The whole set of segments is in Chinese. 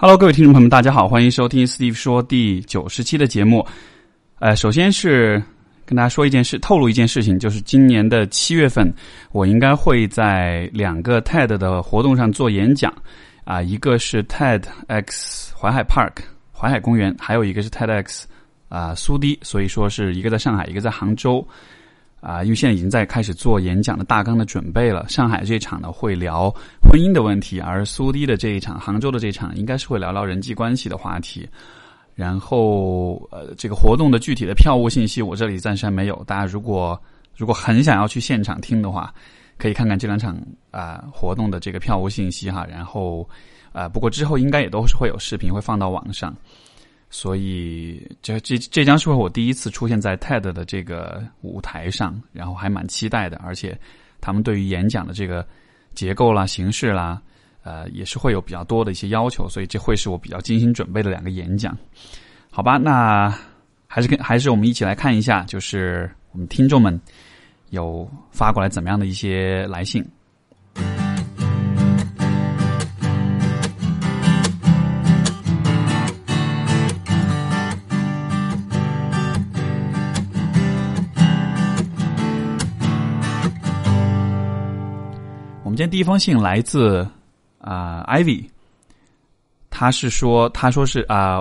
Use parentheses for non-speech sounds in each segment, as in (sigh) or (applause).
Hello，各位听众朋友们，大家好，欢迎收听 Steve 说第九十期的节目。呃，首先是跟大家说一件事，透露一件事情，就是今年的七月份，我应该会在两个 TED 的活动上做演讲。啊，一个是 TEDx 淮海 Park 淮海公园，还有一个是 TEDx 啊苏堤，所以说是一个在上海，一个在杭州。啊，因为现在已经在开始做演讲的大纲的准备了。上海这场呢会聊婚姻的问题，而苏堤的这一场，杭州的这场应该是会聊聊人际关系的话题。然后，呃，这个活动的具体的票务信息我这里暂时还没有。大家如果如果很想要去现场听的话，可以看看这两场啊活动的这个票务信息哈。然后，啊，不过之后应该也都是会有视频会放到网上。所以，这这这将是我第一次出现在 TED 的这个舞台上，然后还蛮期待的。而且，他们对于演讲的这个结构啦、形式啦，呃，也是会有比较多的一些要求。所以，这会是我比较精心准备的两个演讲。好吧，那还是跟还是我们一起来看一下，就是我们听众们有发过来怎么样的一些来信。天第一封信来自啊，Ivy，他是说，他说是啊，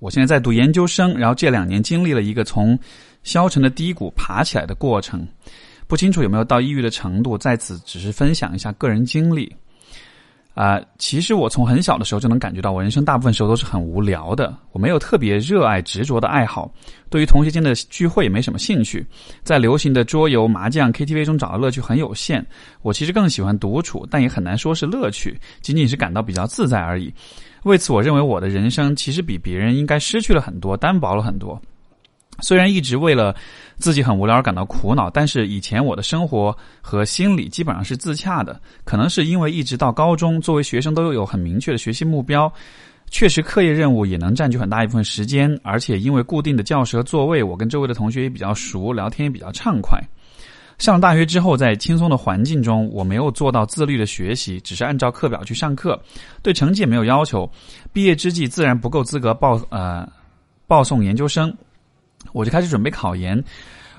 我现在在读研究生，然后这两年经历了一个从消沉的低谷爬起来的过程，不清楚有没有到抑郁的程度，在此只是分享一下个人经历。啊，其实我从很小的时候就能感觉到，我人生大部分时候都是很无聊的。我没有特别热爱、执着的爱好，对于同学间的聚会也没什么兴趣，在流行的桌游、麻将、KTV 中找的乐趣很有限。我其实更喜欢独处，但也很难说是乐趣，仅仅是感到比较自在而已。为此，我认为我的人生其实比别人应该失去了很多，单薄了很多。虽然一直为了自己很无聊而感到苦恼，但是以前我的生活和心理基本上是自洽的。可能是因为一直到高中，作为学生都有很明确的学习目标，确实课业任务也能占据很大一部分时间。而且因为固定的教室和座位，我跟周围的同学也比较熟，聊天也比较畅快。上了大学之后，在轻松的环境中，我没有做到自律的学习，只是按照课表去上课，对成绩也没有要求。毕业之际，自然不够资格报呃报送研究生。我就开始准备考研，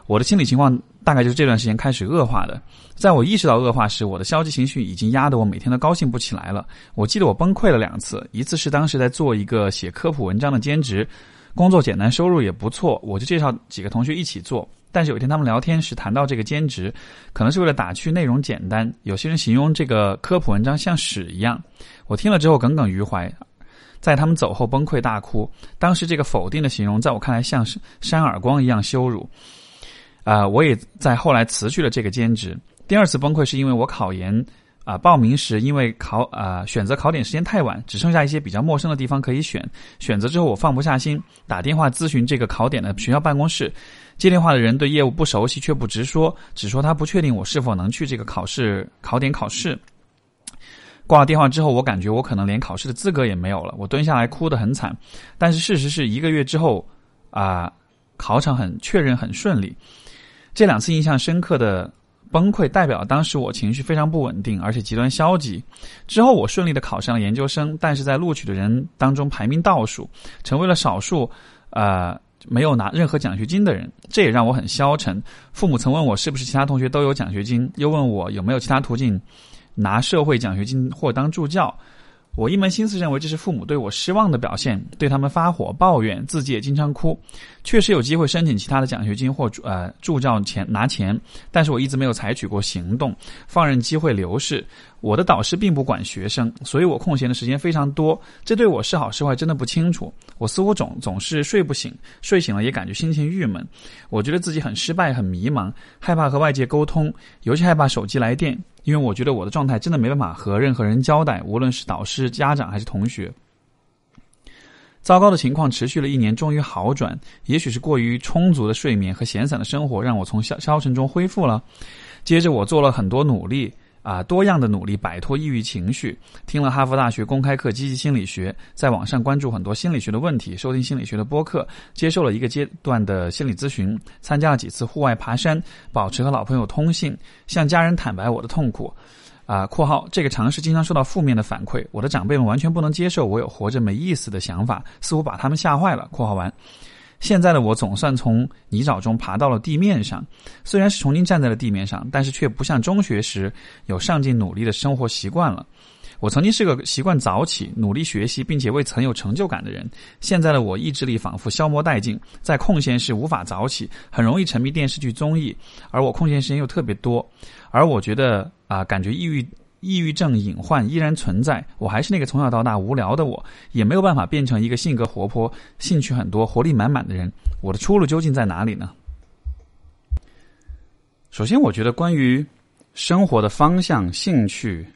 我的心理情况大概就是这段时间开始恶化的。在我意识到恶化时，我的消极情绪已经压得我每天都高兴不起来了。我记得我崩溃了两次，一次是当时在做一个写科普文章的兼职，工作简单，收入也不错，我就介绍几个同学一起做。但是有一天他们聊天时谈到这个兼职，可能是为了打趣内容简单，有些人形容这个科普文章像屎一样。我听了之后耿耿于怀。在他们走后崩溃大哭，当时这个否定的形容在我看来像是扇耳光一样羞辱。啊，我也在后来辞去了这个兼职。第二次崩溃是因为我考研啊，报名时因为考啊选择考点时间太晚，只剩下一些比较陌生的地方可以选。选择之后我放不下心，打电话咨询这个考点的学校办公室。接电话的人对业务不熟悉，却不直说，只说他不确定我是否能去这个考试考点考试。挂了电话之后，我感觉我可能连考试的资格也没有了。我蹲下来哭得很惨，但是事实是一个月之后，啊，考场很确认很顺利。这两次印象深刻的崩溃，代表当时我情绪非常不稳定，而且极端消极。之后我顺利的考上了研究生，但是在录取的人当中排名倒数，成为了少数，呃，没有拿任何奖学金的人。这也让我很消沉。父母曾问我是不是其他同学都有奖学金，又问我有没有其他途径。拿社会奖学金或当助教，我一门心思认为这是父母对我失望的表现，对他们发火抱怨，自己也经常哭。确实有机会申请其他的奖学金或呃助教钱拿钱，但是我一直没有采取过行动，放任机会流逝。我的导师并不管学生，所以我空闲的时间非常多。这对我是好是坏真的不清楚。我似乎总总是睡不醒，睡醒了也感觉心情郁闷。我觉得自己很失败，很迷茫，害怕和外界沟通，尤其害怕手机来电，因为我觉得我的状态真的没办法和任何人交代，无论是导师、家长还是同学。糟糕的情况持续了一年，终于好转。也许是过于充足的睡眠和闲散的生活，让我从消消沉中恢复了。接着，我做了很多努力。啊，多样的努力摆脱抑郁情绪，听了哈佛大学公开课积极心理学，在网上关注很多心理学的问题，收听心理学的播客，接受了一个阶段的心理咨询，参加了几次户外爬山，保持和老朋友通信，向家人坦白我的痛苦。啊，括号这个尝试经常受到负面的反馈，我的长辈们完全不能接受我有活着没意思的想法，似乎把他们吓坏了。括号完，现在的我总算从泥沼中爬到了地面上，虽然是重新站在了地面上，但是却不像中学时有上进努力的生活习惯了。我曾经是个习惯早起、努力学习，并且未曾有成就感的人。现在的我意志力仿佛消磨殆尽，在空闲时无法早起，很容易沉迷电视剧综艺，而我空闲时间又特别多。而我觉得啊，感觉抑郁、抑郁症隐患依然存在。我还是那个从小到大无聊的我，也没有办法变成一个性格活泼、兴趣很多、活力满满的人。我的出路究竟在哪里呢？首先，我觉得关于生活的方向、兴趣。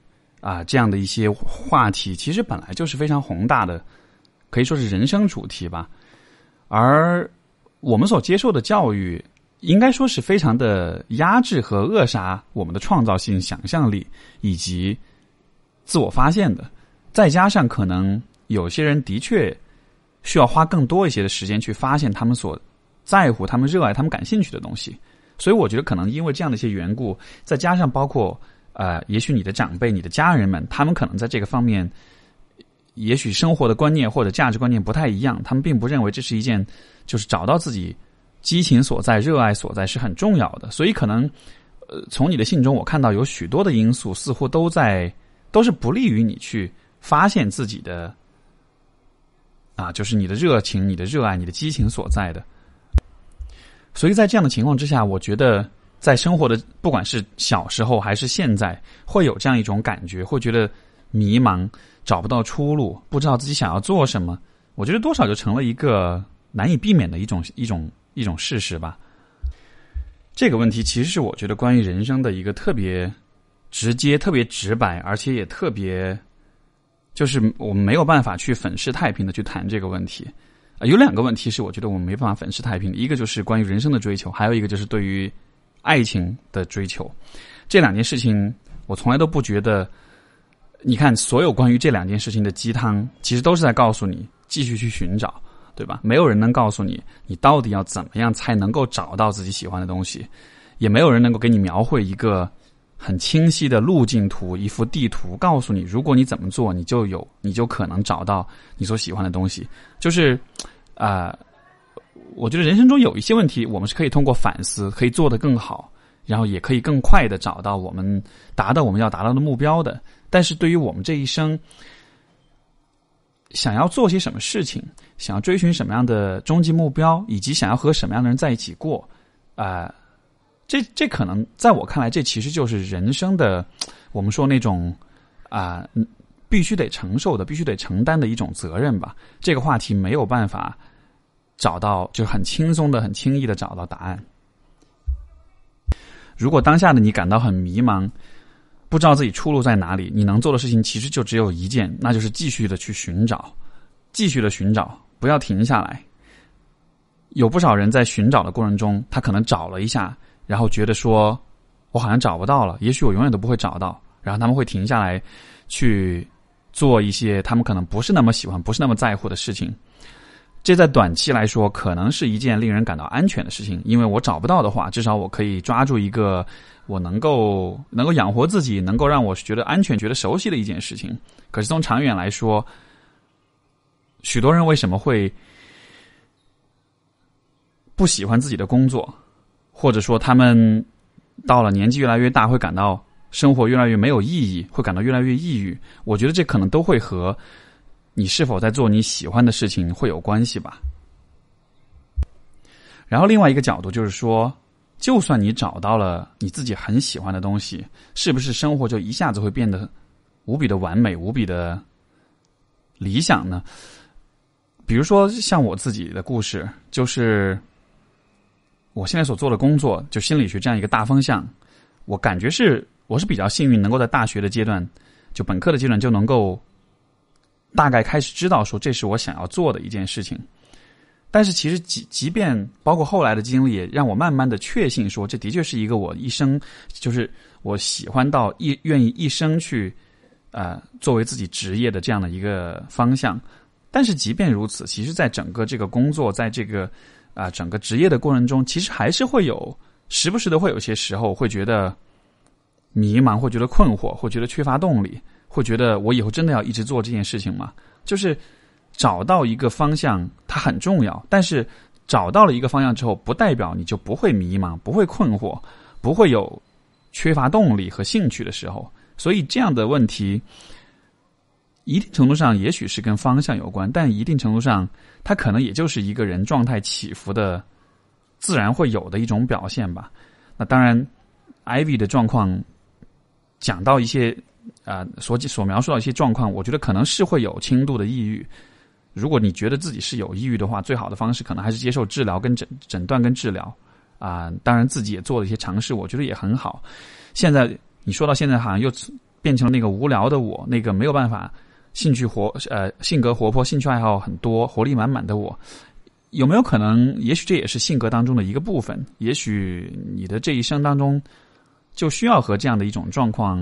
啊，这样的一些话题其实本来就是非常宏大的，可以说是人生主题吧。而我们所接受的教育，应该说是非常的压制和扼杀我们的创造性、想象力以及自我发现的。再加上可能有些人的确需要花更多一些的时间去发现他们所在乎、他们热爱、他们感兴趣的东西。所以，我觉得可能因为这样的一些缘故，再加上包括。呃，也许你的长辈、你的家人们，他们可能在这个方面，也许生活的观念或者价值观念不太一样，他们并不认为这是一件就是找到自己激情所在、热爱所在是很重要的。所以，可能呃，从你的信中，我看到有许多的因素似乎都在都是不利于你去发现自己的啊，就是你的热情、你的热爱、你的激情所在的。所以在这样的情况之下，我觉得。在生活的，不管是小时候还是现在，会有这样一种感觉，会觉得迷茫，找不到出路，不知道自己想要做什么。我觉得多少就成了一个难以避免的一种一种一种事实吧。这个问题其实是我觉得关于人生的一个特别直接、特别直白，而且也特别，就是我们没有办法去粉饰太平的去谈这个问题。啊，有两个问题是我觉得我们没办法粉饰太平的，一个就是关于人生的追求，还有一个就是对于。爱情的追求，这两件事情，我从来都不觉得。你看，所有关于这两件事情的鸡汤，其实都是在告诉你继续去寻找，对吧？没有人能告诉你，你到底要怎么样才能够找到自己喜欢的东西，也没有人能够给你描绘一个很清晰的路径图，一幅地图，告诉你，如果你怎么做，你就有，你就可能找到你所喜欢的东西。就是，啊。我觉得人生中有一些问题，我们是可以通过反思，可以做得更好，然后也可以更快的找到我们达到我们要达到的目标的。但是对于我们这一生，想要做些什么事情，想要追寻什么样的终极目标，以及想要和什么样的人在一起过，啊，这这可能在我看来，这其实就是人生的我们说那种啊，必须得承受的、必须得承担的一种责任吧。这个话题没有办法。找到就很轻松的、很轻易的找到答案。如果当下的你感到很迷茫，不知道自己出路在哪里，你能做的事情其实就只有一件，那就是继续的去寻找，继续的寻找，不要停下来。有不少人在寻找的过程中，他可能找了一下，然后觉得说，我好像找不到了，也许我永远都不会找到，然后他们会停下来，去做一些他们可能不是那么喜欢、不是那么在乎的事情。这在短期来说可能是一件令人感到安全的事情，因为我找不到的话，至少我可以抓住一个我能够能够养活自己、能够让我觉得安全、觉得熟悉的一件事情。可是从长远来说，许多人为什么会不喜欢自己的工作，或者说他们到了年纪越来越大，会感到生活越来越没有意义，会感到越来越抑郁？我觉得这可能都会和。你是否在做你喜欢的事情会有关系吧？然后另外一个角度就是说，就算你找到了你自己很喜欢的东西，是不是生活就一下子会变得无比的完美、无比的理想呢？比如说像我自己的故事，就是我现在所做的工作，就心理学这样一个大方向，我感觉是我是比较幸运，能够在大学的阶段，就本科的阶段就能够。大概开始知道说这是我想要做的一件事情，但是其实即即便包括后来的经历，也让我慢慢的确信说这的确是一个我一生就是我喜欢到一愿意一生去啊作为自己职业的这样的一个方向。但是即便如此，其实在整个这个工作，在这个啊整个职业的过程中，其实还是会有时不时的会有些时候会觉得迷茫，会觉得困惑，会觉得缺乏动力，会觉得我以后真的要一直做这件事情吗？就是找到一个方向，它很重要。但是找到了一个方向之后，不代表你就不会迷茫，不会困惑，不会有缺乏动力和兴趣的时候。所以这样的问题，一定程度上也许是跟方向有关，但一定程度上，它可能也就是一个人状态起伏的自然会有的一种表现吧。那当然，Ivy 的状况讲到一些啊所所描述到一些状况，我觉得可能是会有轻度的抑郁。如果你觉得自己是有抑郁的话，最好的方式可能还是接受治疗跟诊诊断跟治疗啊。当然，自己也做了一些尝试，我觉得也很好。现在。你说到现在，好像又变成那个无聊的我，那个没有办法兴趣活呃性格活泼、兴趣爱好很多、活力满满的我，有没有可能？也许这也是性格当中的一个部分。也许你的这一生当中就需要和这样的一种状况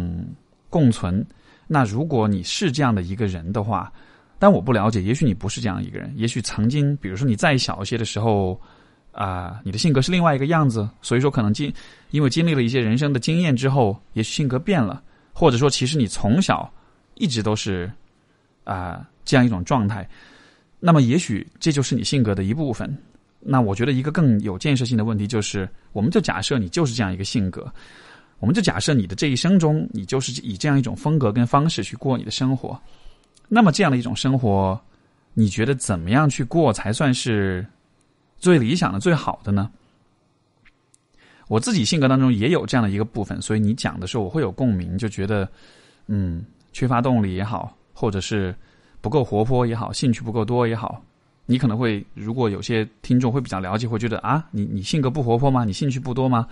共存。那如果你是这样的一个人的话，但我不了解，也许你不是这样一个人。也许曾经，比如说你再小一些的时候。啊，你的性格是另外一个样子，所以说可能经因为经历了一些人生的经验之后，也许性格变了，或者说其实你从小一直都是啊这样一种状态，那么也许这就是你性格的一部分。那我觉得一个更有建设性的问题就是，我们就假设你就是这样一个性格，我们就假设你的这一生中，你就是以这样一种风格跟方式去过你的生活，那么这样的一种生活，你觉得怎么样去过才算是？最理想的、最好的呢？我自己性格当中也有这样的一个部分，所以你讲的时候我会有共鸣，就觉得，嗯，缺乏动力也好，或者是不够活泼也好，兴趣不够多也好，你可能会，如果有些听众会比较了解，会觉得啊，你你性格不活泼吗？你兴趣不多吗？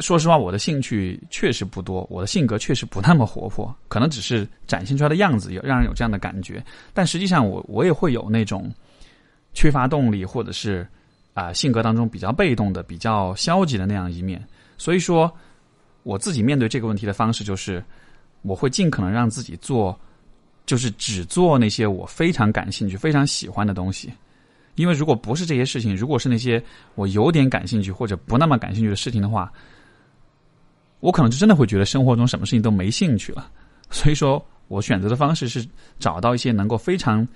说实话，我的兴趣确实不多，我的性格确实不那么活泼，可能只是展现出来的样子有让人有这样的感觉，但实际上我我也会有那种。缺乏动力，或者是啊性格当中比较被动的、比较消极的那样一面。所以说，我自己面对这个问题的方式就是，我会尽可能让自己做，就是只做那些我非常感兴趣、非常喜欢的东西。因为如果不是这些事情，如果是那些我有点感兴趣或者不那么感兴趣的事情的话，我可能就真的会觉得生活中什么事情都没兴趣了。(laughs) 所以说我选择的方式是找到一些能够非常。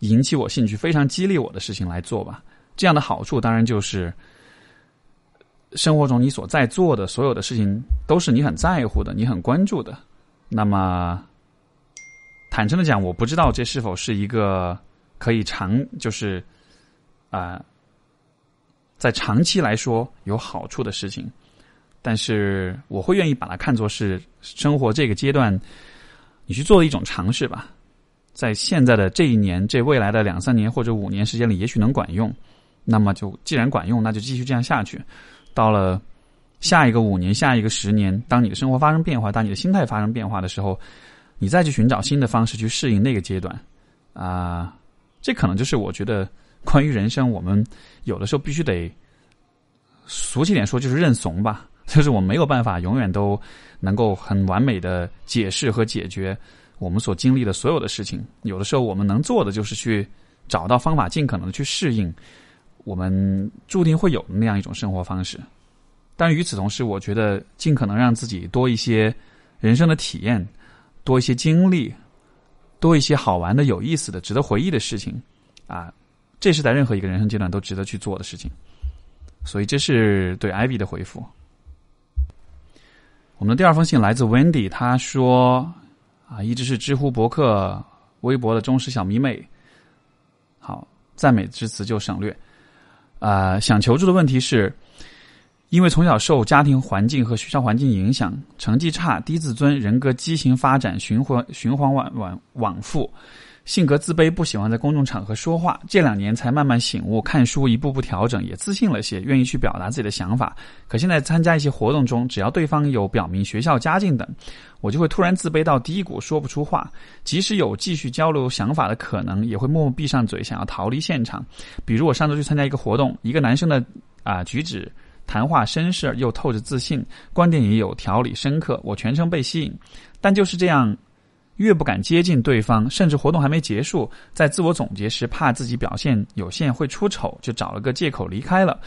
引起我兴趣、非常激励我的事情来做吧。这样的好处当然就是，生活中你所在做的所有的事情都是你很在乎的、你很关注的。那么，坦诚的讲，我不知道这是否是一个可以长，就是啊，在长期来说有好处的事情。但是，我会愿意把它看作是生活这个阶段你去做的一种尝试吧。在现在的这一年、这未来的两三年或者五年时间里，也许能管用。那么就既然管用，那就继续这样下去。到了下一个五年、下一个十年，当你的生活发生变化，当你的心态发生变化的时候，你再去寻找新的方式去适应那个阶段。啊，这可能就是我觉得关于人生，我们有的时候必须得俗气点说，就是认怂吧。(laughs) 就是我没有办法永远都能够很完美的解释和解决。我们所经历的所有的事情，有的时候我们能做的就是去找到方法，尽可能的去适应我们注定会有的那样一种生活方式。但与此同时，我觉得尽可能让自己多一些人生的体验，多一些经历，多一些好玩的、有意思的、值得回忆的事情啊，这是在任何一个人生阶段都值得去做的事情。所以，这是对 Ivy 的回复。我们的第二封信来自 Wendy，他说。啊，一直是知乎、博客、微博的忠实小迷妹。好，赞美之词就省略。啊，想求助的问题是，因为从小受家庭环境和学校环境影响，成绩差、低自尊、人格畸形发展循环循环往往往复。性格自卑，不喜欢在公众场合说话。这两年才慢慢醒悟，看书一步步调整，也自信了些，愿意去表达自己的想法。可现在参加一些活动中，只要对方有表明学校、家境等，我就会突然自卑到低谷，说不出话。即使有继续交流想法的可能，也会默默闭上嘴，想要逃离现场。比如我上周去参加一个活动，一个男生的啊举止、谈话绅士又透着自信，观点也有条理深刻，我全程被吸引。但就是这样。越不敢接近对方，甚至活动还没结束，在自我总结时，怕自己表现有限会出丑，就找了个借口离开了。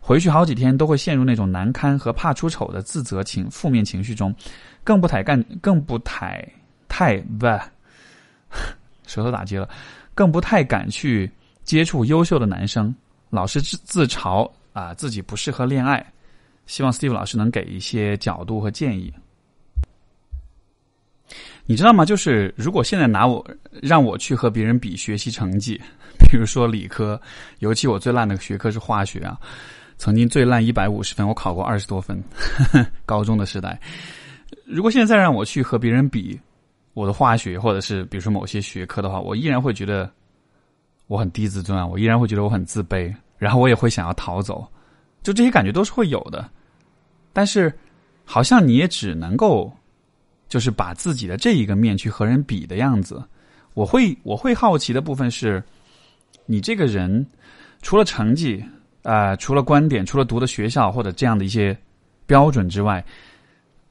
回去好几天都会陷入那种难堪和怕出丑的自责情负面情绪中，更不太干，更不太太不，(laughs) 舌头打结了，更不太敢去接触优秀的男生，老是自自嘲啊自己不适合恋爱。希望 Steve 老师能给一些角度和建议。你知道吗？就是如果现在拿我让我去和别人比学习成绩，比如说理科，尤其我最烂的学科是化学啊，曾经最烂一百五十分，我考过二十多分，高中的时代。如果现在再让我去和别人比我的化学，或者是比如说某些学科的话，我依然会觉得我很低自尊啊，我依然会觉得我很自卑，然后我也会想要逃走，就这些感觉都是会有的。但是，好像你也只能够。就是把自己的这一个面去和人比的样子，我会我会好奇的部分是，你这个人除了成绩啊，除了观点，除了读的学校或者这样的一些标准之外，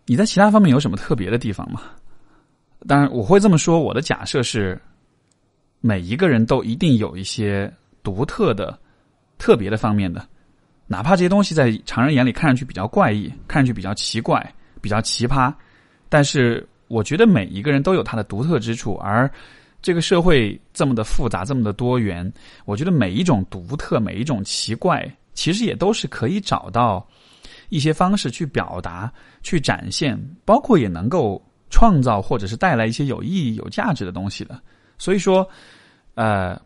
你在其他方面有什么特别的地方吗？当然，我会这么说。我的假设是，每一个人都一定有一些独特的、特别的方面的，哪怕这些东西在常人眼里看上去比较怪异，看上去比较奇怪、比较奇葩。但是，我觉得每一个人都有他的独特之处，而这个社会这么的复杂，这么的多元，我觉得每一种独特，每一种奇怪，其实也都是可以找到一些方式去表达、去展现，包括也能够创造或者是带来一些有意义、有价值的东西的。所以说，呃，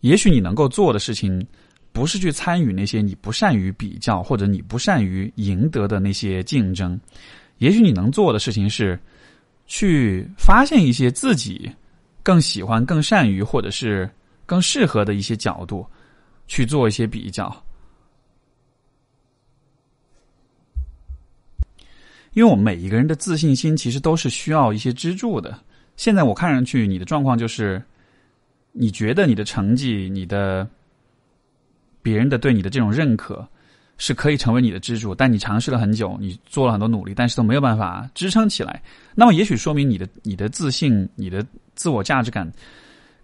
也许你能够做的事情，不是去参与那些你不善于比较或者你不善于赢得的那些竞争。也许你能做的事情是，去发现一些自己更喜欢、更善于或者是更适合的一些角度，去做一些比较。因为我们每一个人的自信心其实都是需要一些支柱的。现在我看上去你的状况就是，你觉得你的成绩、你的别人的对你的这种认可。是可以成为你的支柱，但你尝试了很久，你做了很多努力，但是都没有办法支撑起来。那么，也许说明你的你的自信、你的自我价值感，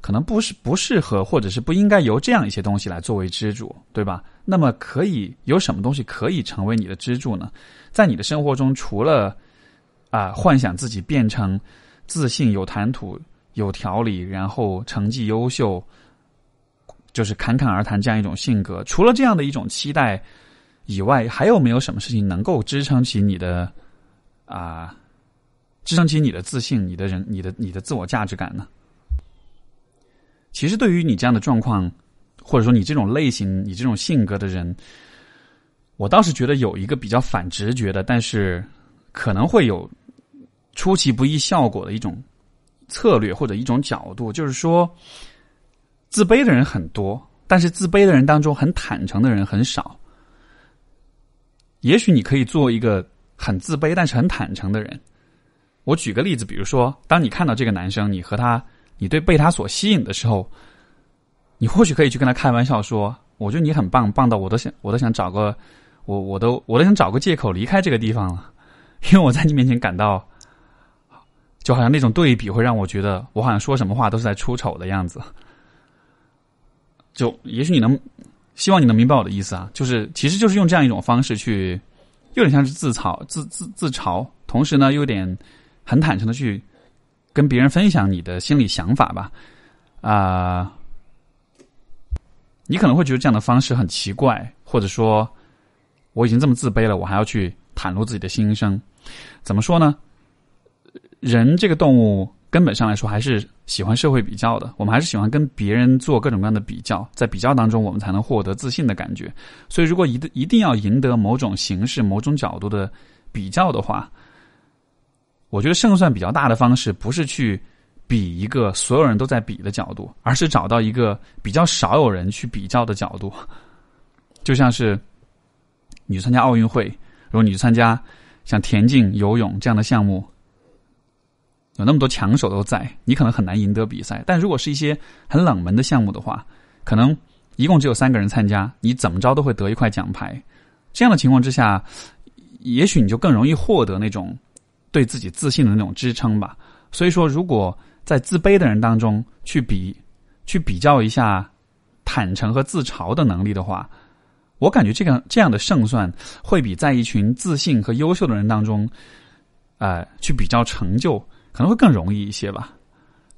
可能不是不适合，或者是不应该由这样一些东西来作为支柱，对吧？那么，可以有什么东西可以成为你的支柱呢？在你的生活中，除了啊，幻想自己变成自信、有谈吐、有条理，然后成绩优秀，就是侃侃而谈这样一种性格，除了这样的一种期待。以外，还有没有什么事情能够支撑起你的啊，支撑起你的自信、你的人、你的、你的自我价值感呢？其实，对于你这样的状况，或者说你这种类型、你这种性格的人，我倒是觉得有一个比较反直觉的，但是可能会有出其不意效果的一种策略或者一种角度，就是说，自卑的人很多，但是自卑的人当中很坦诚的人很少。也许你可以做一个很自卑但是很坦诚的人。我举个例子，比如说，当你看到这个男生，你和他，你对被他所吸引的时候，你或许可以去跟他开玩笑说：“我觉得你很棒，棒到我都想，我都想找个，我我都我都想找个借口离开这个地方了，因为我在你面前感到，就好像那种对比会让我觉得我好像说什么话都是在出丑的样子。”就也许你能。希望你能明白我的意思啊，就是其实就是用这样一种方式去，有点像是自嘲、自自自嘲，同时呢又，有点很坦诚的去跟别人分享你的心理想法吧。啊，你可能会觉得这样的方式很奇怪，或者说我已经这么自卑了，我还要去袒露自己的心声，怎么说呢？人这个动物。根本上来说，还是喜欢社会比较的。我们还是喜欢跟别人做各种各样的比较，在比较当中，我们才能获得自信的感觉。所以，如果一一定要赢得某种形式、某种角度的比较的话，我觉得胜算比较大的方式，不是去比一个所有人都在比的角度，而是找到一个比较少有人去比较的角度。就像是你去参加奥运会，如果你去参加像田径、游泳这样的项目。那么多强手都在，你可能很难赢得比赛。但如果是一些很冷门的项目的话，可能一共只有三个人参加，你怎么着都会得一块奖牌。这样的情况之下，也许你就更容易获得那种对自己自信的那种支撑吧。所以说，如果在自卑的人当中去比、去比较一下坦诚和自嘲的能力的话，我感觉这个这样的胜算会比在一群自信和优秀的人当中，呃，去比较成就可能会更容易一些吧。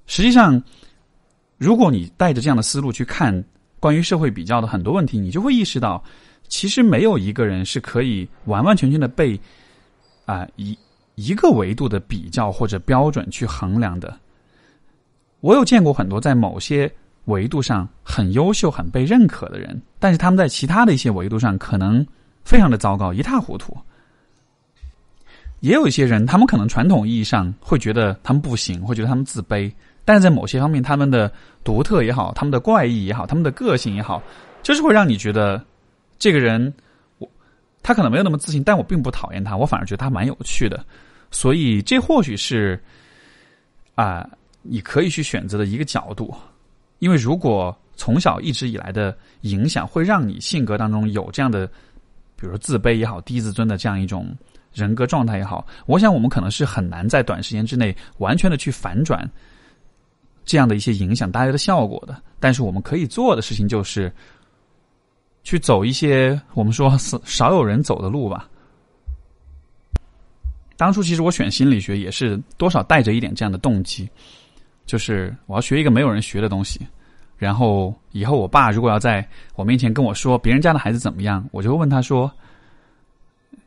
实际上，如果你带着这样的思路去看关于社会比较的很多问题，你就会意识到，其实没有一个人是可以完完全全的被啊一一个维度的比较或者标准去衡量的。我有见过很多在某些维度上很优秀、很被认可的人，但是他们在其他的一些维度上可能非常的糟糕、一塌糊涂。也有一些人，他们可能传统意义上会觉得他们不行，会觉得他们自卑。但是在某些方面，他们的独特也好，他们的怪异也好，他们的个性也好，就是会让你觉得这个人，我他可能没有那么自信，但我并不讨厌他，我反而觉得他蛮有趣的。所以这或许是啊，你可以去选择的一个角度。因为如果从小一直以来的影响会让你性格当中有这样的，比如说自卑也好、低自尊的这样一种人格状态也好，我想我们可能是很难在短时间之内完全的去反转。这样的一些影响带来的效果的，但是我们可以做的事情就是去走一些我们说少有人走的路吧。当初其实我选心理学也是多少带着一点这样的动机，就是我要学一个没有人学的东西，然后以后我爸如果要在我面前跟我说别人家的孩子怎么样，我就会问他说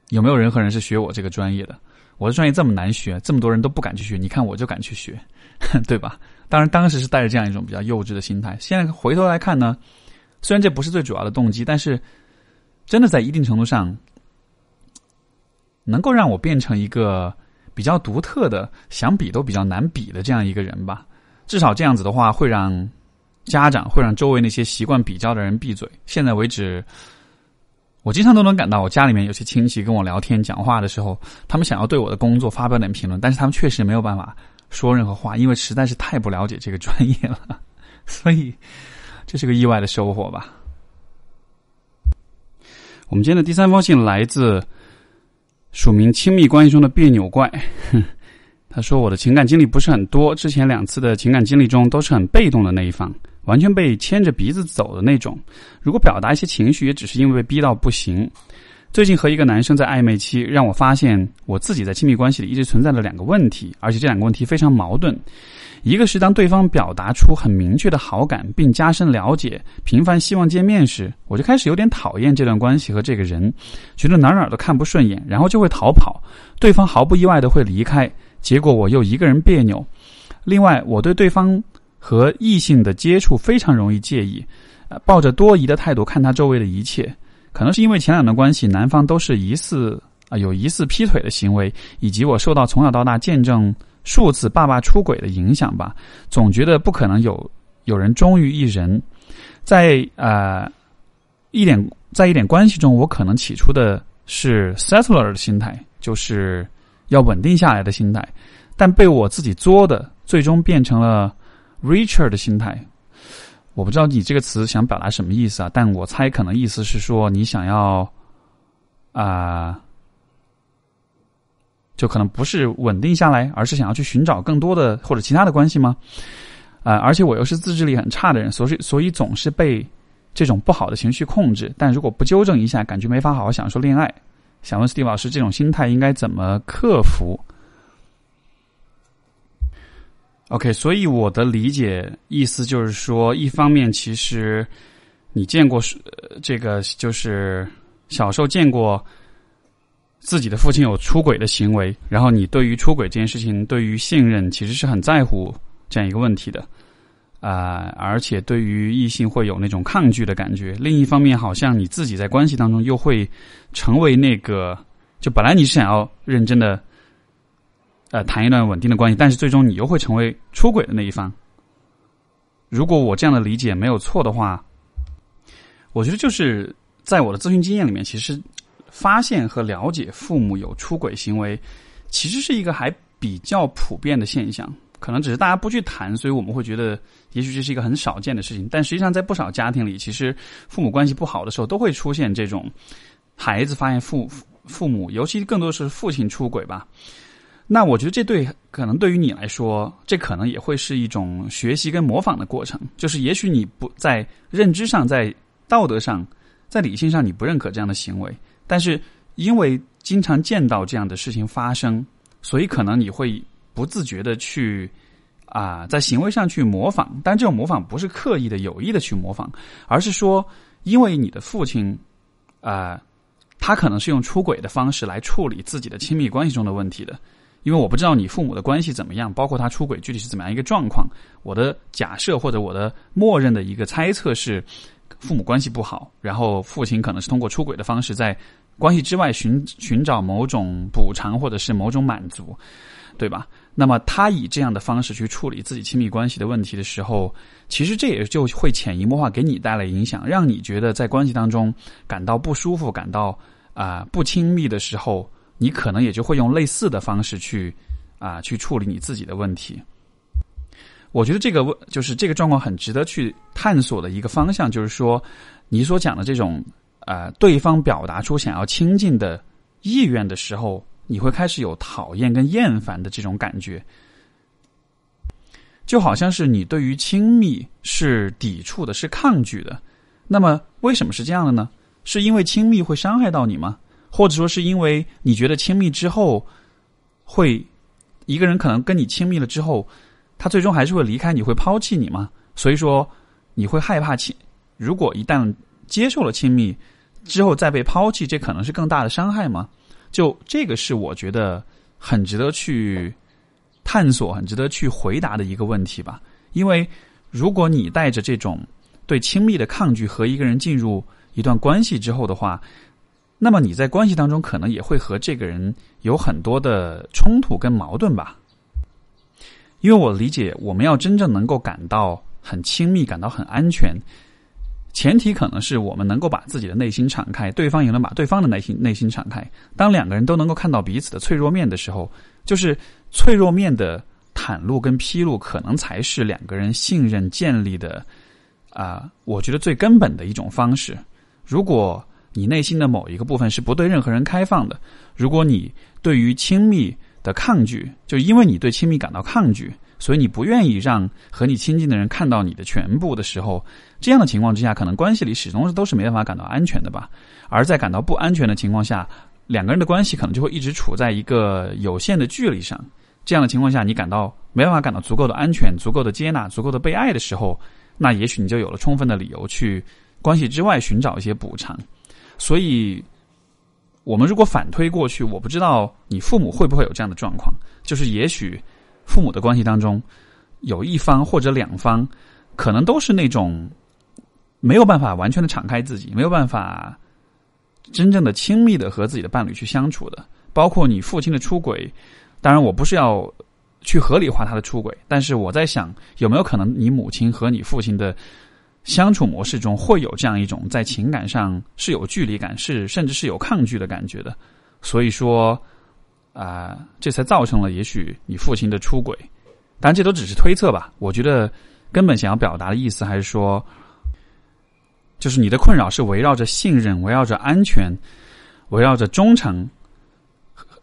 有没有任何人是学我这个专业的？我的专业这么难学，这么多人都不敢去学，你看我就敢去学，(laughs) 对吧？当然，当时是带着这样一种比较幼稚的心态。现在回头来看呢，虽然这不是最主要的动机，但是真的在一定程度上，能够让我变成一个比较独特的、想比都比较难比的这样一个人吧。至少这样子的话，会让家长、会让周围那些习惯比较的人闭嘴。现在为止，我经常都能感到，我家里面有些亲戚跟我聊天、讲话的时候，他们想要对我的工作发表点评论，但是他们确实没有办法。说任何话，因为实在是太不了解这个专业了，所以这是个意外的收获吧。我们今天的第三封信来自署名亲密关系中的别扭怪，(laughs) 他说：“我的情感经历不是很多，之前两次的情感经历中都是很被动的那一方，完全被牵着鼻子走的那种。如果表达一些情绪，也只是因为被逼到不行。”最近和一个男生在暧昧期，让我发现我自己在亲密关系里一直存在了两个问题，而且这两个问题非常矛盾。一个是当对方表达出很明确的好感，并加深了解，频繁希望见面时，我就开始有点讨厌这段关系和这个人，觉得哪哪都看不顺眼，然后就会逃跑。对方毫不意外的会离开，结果我又一个人别扭。另外，我对对方和异性的接触非常容易介意，呃抱着多疑的态度看他周围的一切。可能是因为前两段关系，男方都是疑似啊有疑似劈腿的行为，以及我受到从小到大见证数次爸爸出轨的影响吧，总觉得不可能有有人忠于一人。在呃一点在一点关系中，我可能起初的是 settler 的心态，就是要稳定下来的心态，但被我自己作的，最终变成了 Richard 的心态。我不知道你这个词想表达什么意思啊？但我猜可能意思是说你想要啊，就可能不是稳定下来，而是想要去寻找更多的或者其他的关系吗？啊，而且我又是自制力很差的人，所以所以总是被这种不好的情绪控制。但如果不纠正一下，感觉没法好好享受恋爱。想问 Steve 老师，这种心态应该怎么克服？OK，所以我的理解意思就是说，一方面其实你见过是、呃这个，就是小时候见过自己的父亲有出轨的行为，然后你对于出轨这件事情，对于信任其实是很在乎这样一个问题的啊，而且对于异性会有那种抗拒的感觉。另一方面，好像你自己在关系当中又会成为那个，就本来你是想要认真的。呃，谈一段稳定的关系，但是最终你又会成为出轨的那一方。如果我这样的理解没有错的话，我觉得就是在我的咨询经验里面，其实发现和了解父母有出轨行为，其实是一个还比较普遍的现象。可能只是大家不去谈，所以我们会觉得也许这是一个很少见的事情。但实际上，在不少家庭里，其实父母关系不好的时候，都会出现这种孩子发现父父母，尤其更多是父亲出轨吧。那我觉得这对可能对于你来说，这可能也会是一种学习跟模仿的过程。就是也许你不在认知上、在道德上，在理性上你不认可这样的行为，但是因为经常见到这样的事情发生，所以可能你会不自觉的去啊，在行为上去模仿。但这种模仿不是刻意的、有意的去模仿，而是说，因为你的父亲啊，他可能是用出轨的方式来处理自己的亲密关系中的问题的。因为我不知道你父母的关系怎么样，包括他出轨具体是怎么样一个状况。我的假设或者我的默认的一个猜测是，父母关系不好，然后父亲可能是通过出轨的方式在关系之外寻寻找某种补偿或者是某种满足，对吧？那么他以这样的方式去处理自己亲密关系的问题的时候，其实这也就会潜移默化给你带来影响，让你觉得在关系当中感到不舒服、感到啊不亲密的时候。你可能也就会用类似的方式去啊去处理你自己的问题。我觉得这个问就是这个状况很值得去探索的一个方向，就是说你所讲的这种啊对方表达出想要亲近的意愿的时候，你会开始有讨厌跟厌烦的这种感觉，就好像是你对于亲密是抵触的，是抗拒的。那么为什么是这样的呢？是因为亲密会伤害到你吗？或者说是因为你觉得亲密之后，会一个人可能跟你亲密了之后，他最终还是会离开你，会抛弃你吗？所以说你会害怕亲，如果一旦接受了亲密之后再被抛弃，这可能是更大的伤害吗？就这个是我觉得很值得去探索、很值得去回答的一个问题吧。因为如果你带着这种对亲密的抗拒和一个人进入一段关系之后的话，那么你在关系当中可能也会和这个人有很多的冲突跟矛盾吧，因为我理解我们要真正能够感到很亲密、感到很安全，前提可能是我们能够把自己的内心敞开，对方也能把对方的内心内心敞开。当两个人都能够看到彼此的脆弱面的时候，就是脆弱面的袒露跟披露，可能才是两个人信任建立的啊，我觉得最根本的一种方式。如果你内心的某一个部分是不对任何人开放的。如果你对于亲密的抗拒，就因为你对亲密感到抗拒，所以你不愿意让和你亲近的人看到你的全部的时候，这样的情况之下，可能关系里始终都是没办法感到安全的吧。而在感到不安全的情况下，两个人的关系可能就会一直处在一个有限的距离上。这样的情况下，你感到没办法感到足够的安全、足够的接纳、足够的被爱的时候，那也许你就有了充分的理由去关系之外寻找一些补偿。所以，我们如果反推过去，我不知道你父母会不会有这样的状况，就是也许父母的关系当中，有一方或者两方，可能都是那种没有办法完全的敞开自己，没有办法真正的亲密的和自己的伴侣去相处的。包括你父亲的出轨，当然我不是要去合理化他的出轨，但是我在想，有没有可能你母亲和你父亲的。相处模式中会有这样一种在情感上是有距离感，是甚至是有抗拒的感觉的，所以说啊，这才造成了也许你父亲的出轨。当然，这都只是推测吧。我觉得根本想要表达的意思还是说，就是你的困扰是围绕着信任、围绕着安全、围绕着忠诚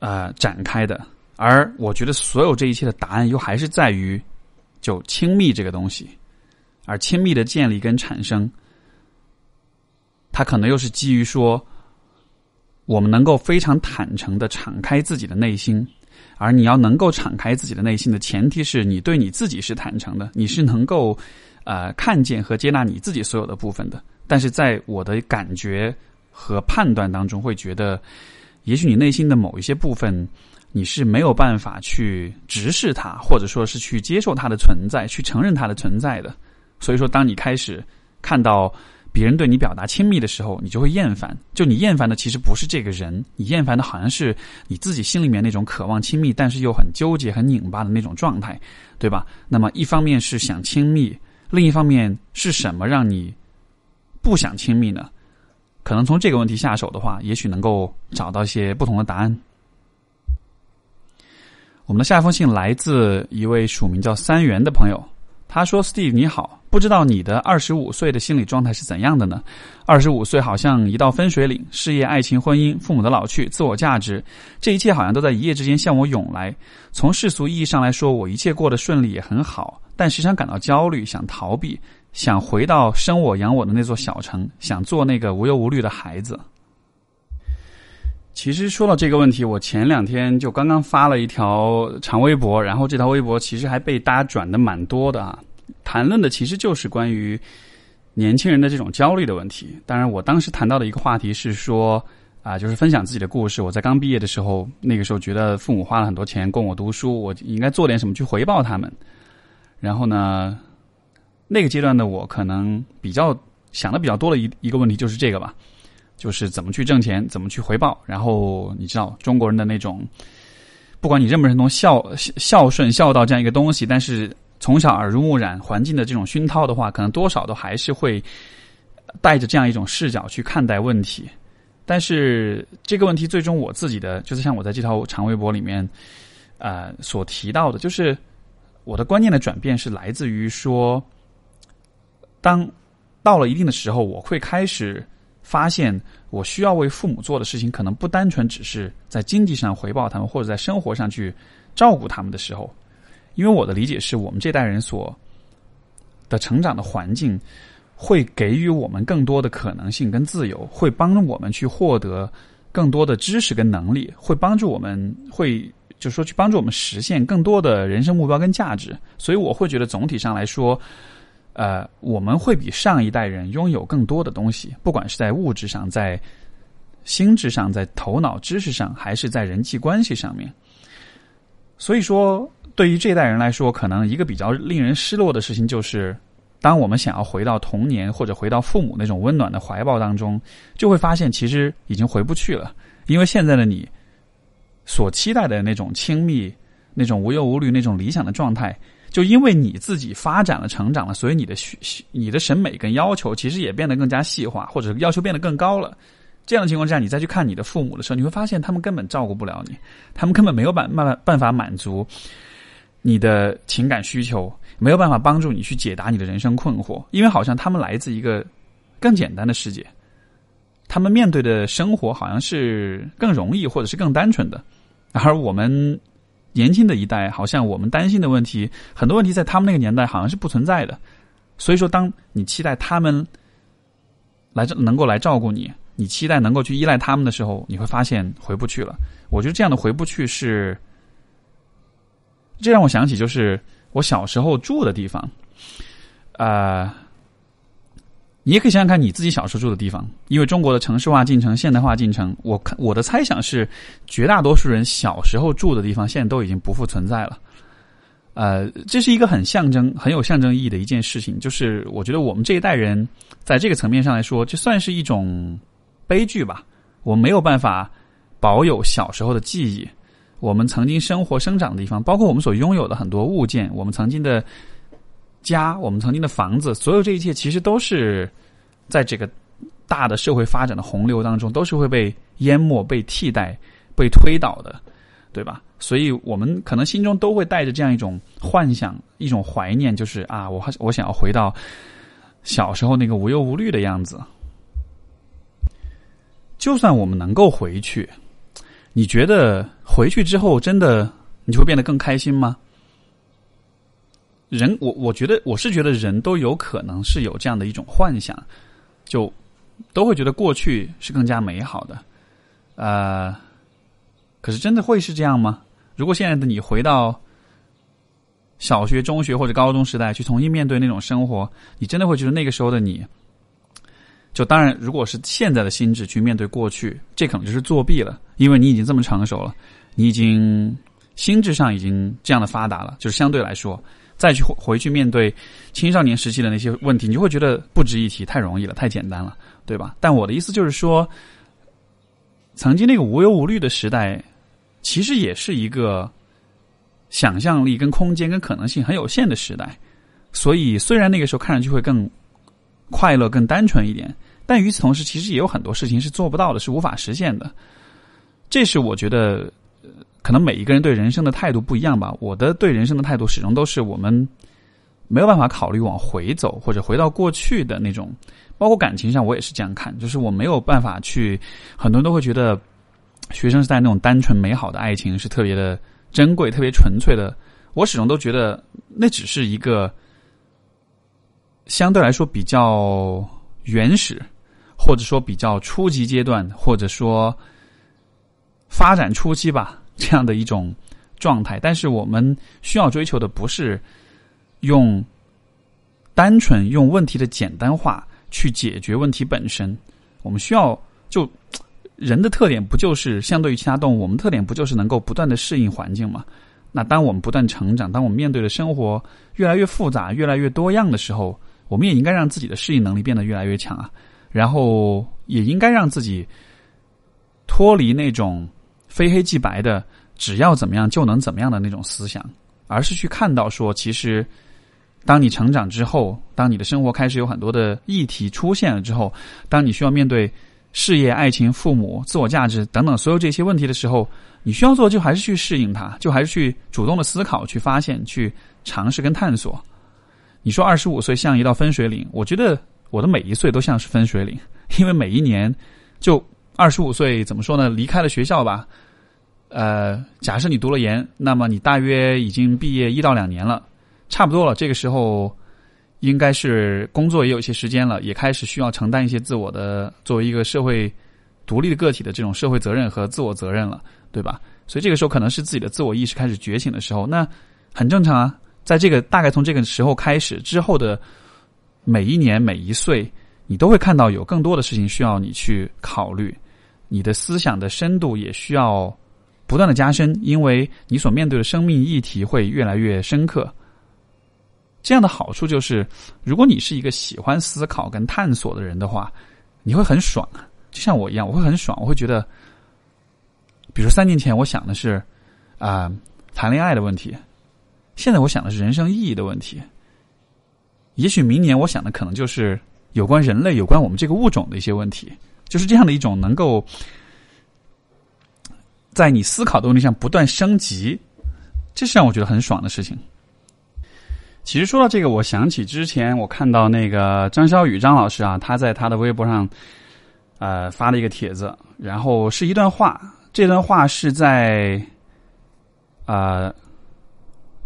呃展开的。而我觉得所有这一切的答案又还是在于就亲密这个东西。而亲密的建立跟产生，它可能又是基于说，我们能够非常坦诚的敞开自己的内心，而你要能够敞开自己的内心的前提是你对你自己是坦诚的，你是能够呃看见和接纳你自己所有的部分的。但是在我的感觉和判断当中，会觉得，也许你内心的某一些部分。你是没有办法去直视它，或者说是去接受它的存在，去承认它的存在的。所以说，当你开始看到别人对你表达亲密的时候，你就会厌烦。就你厌烦的其实不是这个人，你厌烦的好像是你自己心里面那种渴望亲密，但是又很纠结、很拧巴的那种状态，对吧？那么一方面是想亲密，另一方面是什么让你不想亲密呢？可能从这个问题下手的话，也许能够找到一些不同的答案。我们的下一封信来自一位署名叫三元的朋友。他说：“Steve，你好，不知道你的二十五岁的心理状态是怎样的呢？二十五岁好像一道分水岭，事业、爱情、婚姻、父母的老去、自我价值，这一切好像都在一夜之间向我涌来。从世俗意义上来说，我一切过得顺利也很好，但时常感到焦虑，想逃避，想回到生我养我的那座小城，想做那个无忧无虑的孩子。其实说到这个问题，我前两天就刚刚发了一条长微博，然后这条微博其实还被大家转的蛮多的啊。谈论的其实就是关于年轻人的这种焦虑的问题。当然，我当时谈到的一个话题是说啊，就是分享自己的故事。我在刚毕业的时候，那个时候觉得父母花了很多钱供我读书，我应该做点什么去回报他们。然后呢，那个阶段的我可能比较想的比较多的一一个问题就是这个吧。就是怎么去挣钱，怎么去回报。然后你知道中国人的那种，不管你认不认同孝孝顺孝道这样一个东西，但是从小耳濡目染环境的这种熏陶的话，可能多少都还是会带着这样一种视角去看待问题。但是这个问题最终我自己的，就是像我在这条长微博里面呃所提到的，就是我的观念的转变是来自于说，当到了一定的时候，我会开始。发现我需要为父母做的事情，可能不单纯只是在经济上回报他们，或者在生活上去照顾他们的时候，因为我的理解是我们这代人所的成长的环境，会给予我们更多的可能性跟自由，会帮助我们去获得更多的知识跟能力，会帮助我们，会就是说去帮助我们实现更多的人生目标跟价值。所以我会觉得总体上来说。呃，我们会比上一代人拥有更多的东西，不管是在物质上、在心智上、在头脑知识上，还是在人际关系上面。所以说，对于这一代人来说，可能一个比较令人失落的事情就是，当我们想要回到童年或者回到父母那种温暖的怀抱当中，就会发现其实已经回不去了，因为现在的你所期待的那种亲密、那种无忧无虑、那种理想的状态。就因为你自己发展了、成长了，所以你的需、你的审美跟要求其实也变得更加细化，或者要求变得更高了。这样的情况之下，你再去看你的父母的时候，你会发现他们根本照顾不了你，他们根本没有办办办法满足你的情感需求，没有办法帮助你去解答你的人生困惑，因为好像他们来自一个更简单的世界，他们面对的生活好像是更容易或者是更单纯的，而我们。年轻的一代，好像我们担心的问题，很多问题在他们那个年代好像是不存在的。所以说，当你期待他们来这能够来照顾你，你期待能够去依赖他们的时候，你会发现回不去了。我觉得这样的回不去是，这让我想起就是我小时候住的地方，啊。你也可以想想看你自己小时候住的地方，因为中国的城市化进程、现代化进程，我看我的猜想是，绝大多数人小时候住的地方现在都已经不复存在了。呃，这是一个很象征、很有象征意义的一件事情，就是我觉得我们这一代人在这个层面上来说，这算是一种悲剧吧。我没有办法保有小时候的记忆，我们曾经生活生长的地方，包括我们所拥有的很多物件，我们曾经的。家，我们曾经的房子，所有这一切其实都是在这个大的社会发展的洪流当中，都是会被淹没、被替代、被推倒的，对吧？所以我们可能心中都会带着这样一种幻想、一种怀念，就是啊，我我想要回到小时候那个无忧无虑的样子。就算我们能够回去，你觉得回去之后真的你就会变得更开心吗？人，我我觉得我是觉得人都有可能是有这样的一种幻想，就都会觉得过去是更加美好的，呃，可是真的会是这样吗？如果现在的你回到小学、中学或者高中时代去重新面对那种生活，你真的会觉得那个时候的你，就当然，如果是现在的心智去面对过去，这可能就是作弊了，因为你已经这么成熟了，你已经心智上已经这样的发达了，就是相对来说。再去回去面对青少年时期的那些问题，你就会觉得不值一提，太容易了，太简单了，对吧？但我的意思就是说，曾经那个无忧无虑的时代，其实也是一个想象力、跟空间、跟可能性很有限的时代。所以，虽然那个时候看上去会更快乐、更单纯一点，但与此同时，其实也有很多事情是做不到的，是无法实现的。这是我觉得。可能每一个人对人生的态度不一样吧。我的对人生的态度始终都是我们没有办法考虑往回走或者回到过去的那种。包括感情上，我也是这样看，就是我没有办法去。很多人都会觉得学生时代那种单纯美好的爱情是特别的珍贵、特别纯粹的。我始终都觉得那只是一个相对来说比较原始，或者说比较初级阶段，或者说发展初期吧，这样的一种状态。但是我们需要追求的不是用单纯用问题的简单化去解决问题本身，我们需要就人的特点不就是相对于其他动物，我们特点不就是能够不断的适应环境吗？那当我们不断成长，当我们面对的生活越来越复杂、越来越多样的时候，我们也应该让自己的适应能力变得越来越强啊。然后也应该让自己脱离那种非黑即白的只要怎么样就能怎么样的那种思想，而是去看到说，其实当你成长之后，当你的生活开始有很多的议题出现了之后，当你需要面对事业、爱情、父母、自我价值等等所有这些问题的时候。你需要做就还是去适应它，就还是去主动的思考、去发现、去尝试跟探索。你说二十五岁像一道分水岭，我觉得我的每一岁都像是分水岭，因为每一年就二十五岁怎么说呢？离开了学校吧，呃，假设你读了研，那么你大约已经毕业一到两年了，差不多了。这个时候应该是工作也有一些时间了，也开始需要承担一些自我的作为一个社会独立的个体的这种社会责任和自我责任了。对吧？所以这个时候可能是自己的自我意识开始觉醒的时候，那很正常啊。在这个大概从这个时候开始之后的每一年每一岁，你都会看到有更多的事情需要你去考虑，你的思想的深度也需要不断的加深，因为你所面对的生命议题会越来越深刻。这样的好处就是，如果你是一个喜欢思考跟探索的人的话，你会很爽，就像我一样，我会很爽，我会觉得。比如三年前我想的是，啊，谈恋爱的问题，现在我想的是人生意义的问题。也许明年我想的可能就是有关人类、有关我们这个物种的一些问题，就是这样的一种能够在你思考的问题上不断升级，这是让我觉得很爽的事情。其实说到这个，我想起之前我看到那个张小雨张老师啊，他在他的微博上，呃，发了一个帖子，然后是一段话。这段话是在啊，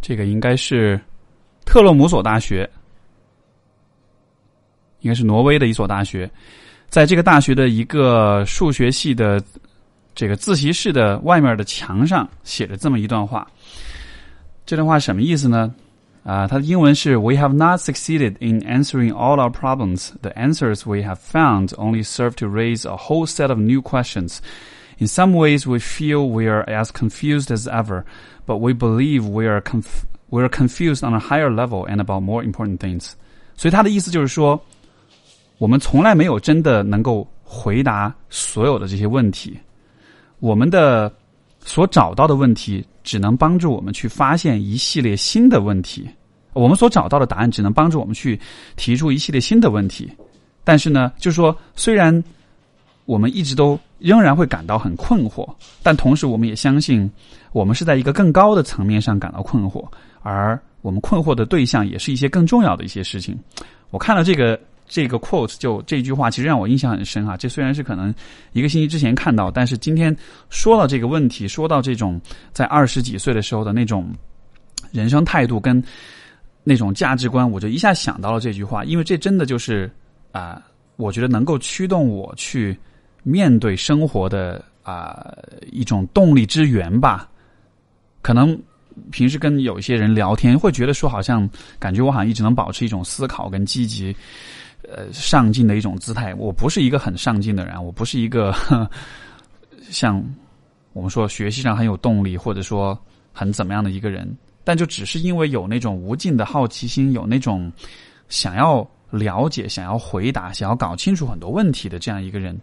这个应该是特洛姆索大学，应该是挪威的一所大学，在这个大学的一个数学系的这个自习室的外面的墙上写着这么一段话。这段话什么意思呢？啊，它的英文是：We have not succeeded in answering all our problems. The answers we have found only serve to raise a whole set of new questions. In some ways, we feel we are as confused as ever, but we believe we are conf we are confused on a higher level and about more important things. 所以他的意思就是说，我们从来没有真的能够回答所有的这些问题。 我们的所找到的问题，只能帮助我们去发现一系列新的问题。我们所找到的答案，只能帮助我们去提出一系列新的问题。但是呢，就是说，虽然我们一直都仍然会感到很困惑，但同时我们也相信，我们是在一个更高的层面上感到困惑，而我们困惑的对象也是一些更重要的一些事情。我看了这个这个 quote，就这句话，其实让我印象很深啊。这虽然是可能一个星期之前看到，但是今天说到这个问题，说到这种在二十几岁的时候的那种人生态度跟那种价值观，我就一下想到了这句话，因为这真的就是啊，我觉得能够驱动我去。面对生活的啊一种动力之源吧，可能平时跟有一些人聊天，会觉得说好像感觉我好像一直能保持一种思考跟积极呃上进的一种姿态。我不是一个很上进的人，我不是一个 (laughs) 像我们说学习上很有动力或者说很怎么样的一个人，但就只是因为有那种无尽的好奇心，有那种想要了解、想要回答、想要搞清楚很多问题的这样一个人。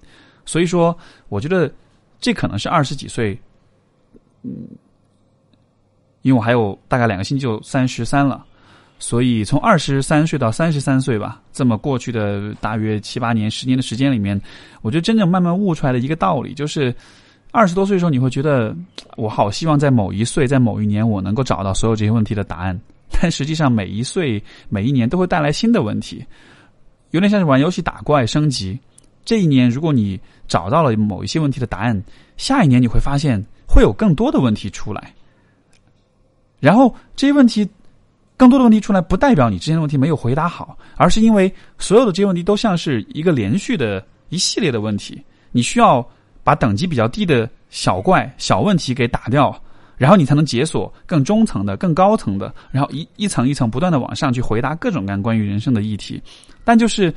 所以说，我觉得这可能是二十几岁，嗯，因为我还有大概两个星期就三十三了，所以从二十三岁到三十三岁吧，这么过去的大约七八年、十年的时间里面，我觉得真正慢慢悟出来的一个道理，就是二十多岁的时候，你会觉得我好希望在某一岁、在某一年，我能够找到所有这些问题的答案，但实际上每一岁、每一年都会带来新的问题，有点像是玩游戏打怪升级。这一年，如果你找到了某一些问题的答案，下一年你会发现会有更多的问题出来。然后这些问题更多的问题出来，不代表你之前的问题没有回答好，而是因为所有的这些问题都像是一个连续的一系列的问题，你需要把等级比较低的小怪、小问题给打掉，然后你才能解锁更中层的、更高层的，然后一一层一层不断的往上去回答各种各样关于人生的议题。但就是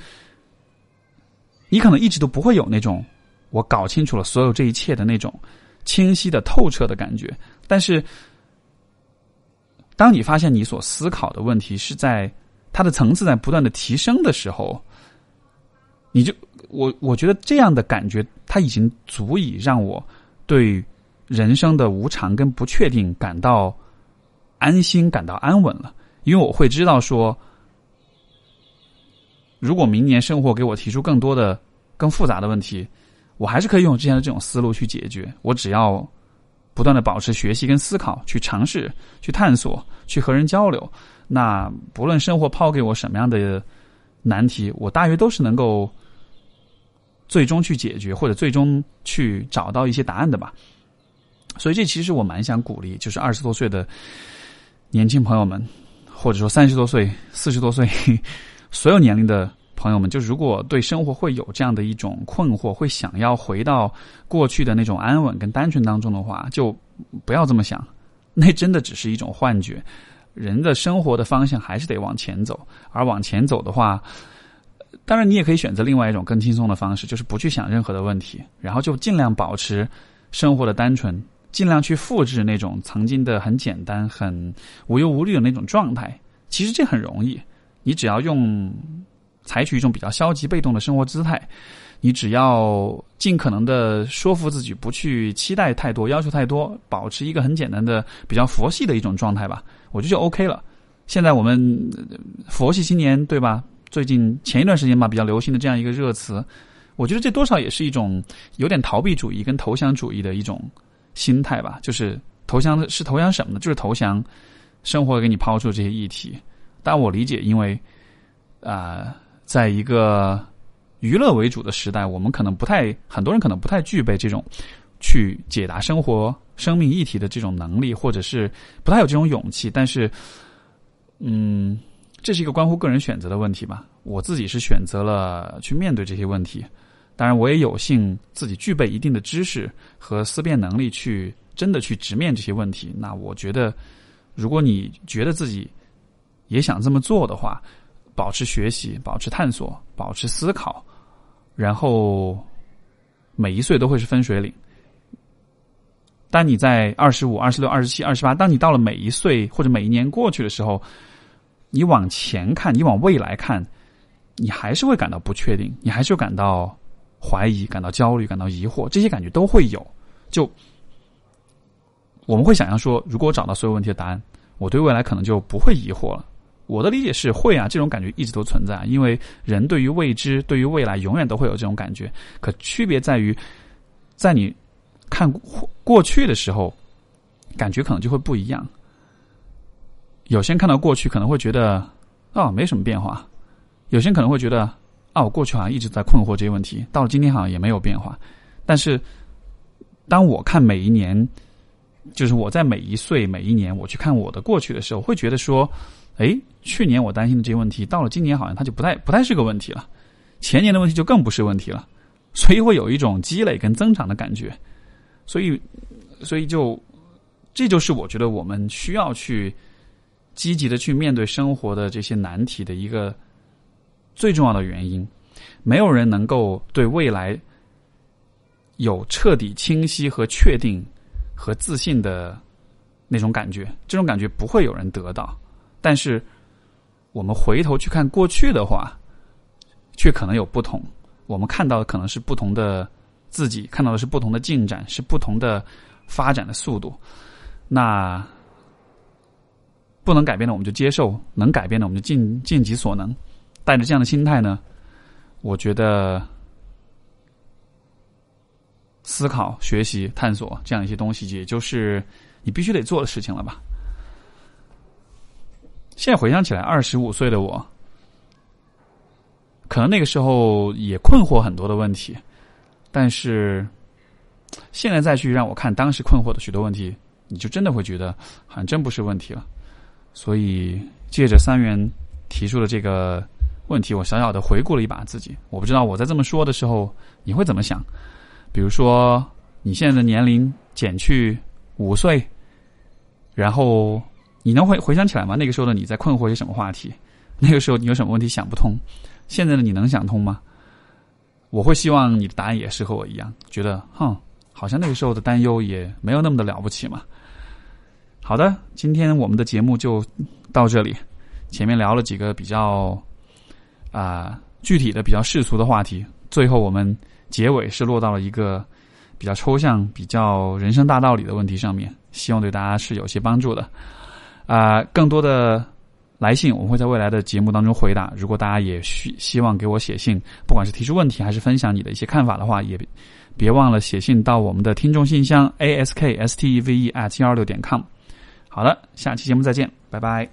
你可能一直都不会有那种我搞清楚了所有这一切的那种清晰的、透彻的感觉，但是。当你发现你所思考的问题是在它的层次在不断的提升的时候，你就我我觉得这样的感觉，它已经足以让我对人生的无常跟不确定感到安心、感到安稳了。因为我会知道说，如果明年生活给我提出更多的、更复杂的问题，我还是可以用之前的这种思路去解决。我只要。不断的保持学习跟思考，去尝试、去探索、去和人交流。那不论生活抛给我什么样的难题，我大约都是能够最终去解决，或者最终去找到一些答案的吧。所以，这其实我蛮想鼓励，就是二十多岁的年轻朋友们，或者说三十多岁、四十多岁，(laughs) 所有年龄的。朋友们，就如果对生活会有这样的一种困惑，会想要回到过去的那种安稳跟单纯当中的话，就不要这么想，那真的只是一种幻觉。人的生活的方向还是得往前走，而往前走的话，当然你也可以选择另外一种更轻松的方式，就是不去想任何的问题，然后就尽量保持生活的单纯，尽量去复制那种曾经的很简单、很无忧无虑的那种状态。其实这很容易，你只要用。采取一种比较消极被动的生活姿态，你只要尽可能的说服自己不去期待太多、要求太多，保持一个很简单的、比较佛系的一种状态吧，我觉得就 OK 了。现在我们佛系青年对吧？最近前一段时间吧，比较流行的这样一个热词，我觉得这多少也是一种有点逃避主义跟投降主义的一种心态吧。就是投降是投降什么呢？就是投降生活给你抛出这些议题。但我理解，因为啊。在一个娱乐为主的时代，我们可能不太，很多人可能不太具备这种去解答生活、生命议题的这种能力，或者是不太有这种勇气。但是，嗯，这是一个关乎个人选择的问题吧。我自己是选择了去面对这些问题，当然，我也有幸自己具备一定的知识和思辨能力，去真的去直面这些问题。那我觉得，如果你觉得自己也想这么做的话，保持学习，保持探索，保持思考，然后每一岁都会是分水岭。当你在二十五、二十六、二十七、二十八，当你到了每一岁或者每一年过去的时候，你往前看，你往未来看，你还是会感到不确定，你还是会感到怀疑、感到焦虑、感到疑惑，这些感觉都会有。就我们会想象说，如果找到所有问题的答案，我对未来可能就不会疑惑了。我的理解是会啊，这种感觉一直都存在，因为人对于未知、对于未来，永远都会有这种感觉。可区别在于，在你看过去的时候，感觉可能就会不一样。有些人看到过去可能会觉得啊没什么变化，有些人可能会觉得啊我过去好像一直在困惑这些问题，到了今天好像也没有变化。但是当我看每一年，就是我在每一岁、每一年我去看我的过去的时候，会觉得说。哎，去年我担心的这些问题，到了今年好像它就不太不太是个问题了，前年的问题就更不是问题了，所以会有一种积累跟增长的感觉，所以，所以就，这就是我觉得我们需要去积极的去面对生活的这些难题的一个最重要的原因。没有人能够对未来有彻底清晰和确定和自信的那种感觉，这种感觉不会有人得到。但是，我们回头去看过去的话，却可能有不同。我们看到的可能是不同的自己，看到的是不同的进展，是不同的发展的速度。那不能改变的，我们就接受；能改变的，我们就尽尽己所能。带着这样的心态呢，我觉得思考、学习、探索这样一些东西，也就是你必须得做的事情了吧。现在回想起来，二十五岁的我，可能那个时候也困惑很多的问题，但是现在再去让我看当时困惑的许多问题，你就真的会觉得好像真不是问题了。所以借着三元提出的这个问题，我小小的回顾了一把自己。我不知道我在这么说的时候你会怎么想。比如说，你现在的年龄减去五岁，然后你能回回想起来吗？那个时候的你在困惑些什么话题？那个时候你有什么问题想不通？现在的你能想通吗？我会希望你的答案也是和我一样，觉得哼，好像那个时候的担忧也没有那么的了不起嘛。好的，今天我们的节目就到这里。前面聊了几个比较啊具体的、比较世俗的话题，最后我们结尾是落到了一个比较抽象、比较人生大道理的问题上面，希望对大家是有些帮助的。啊，更多的来信我们会在未来的节目当中回答。如果大家也需希望给我写信，不管是提出问题还是分享你的一些看法的话，也别忘了写信到我们的听众信箱 a s k s t e v e at 幺二六点 com。好了，下期节目再见，拜拜。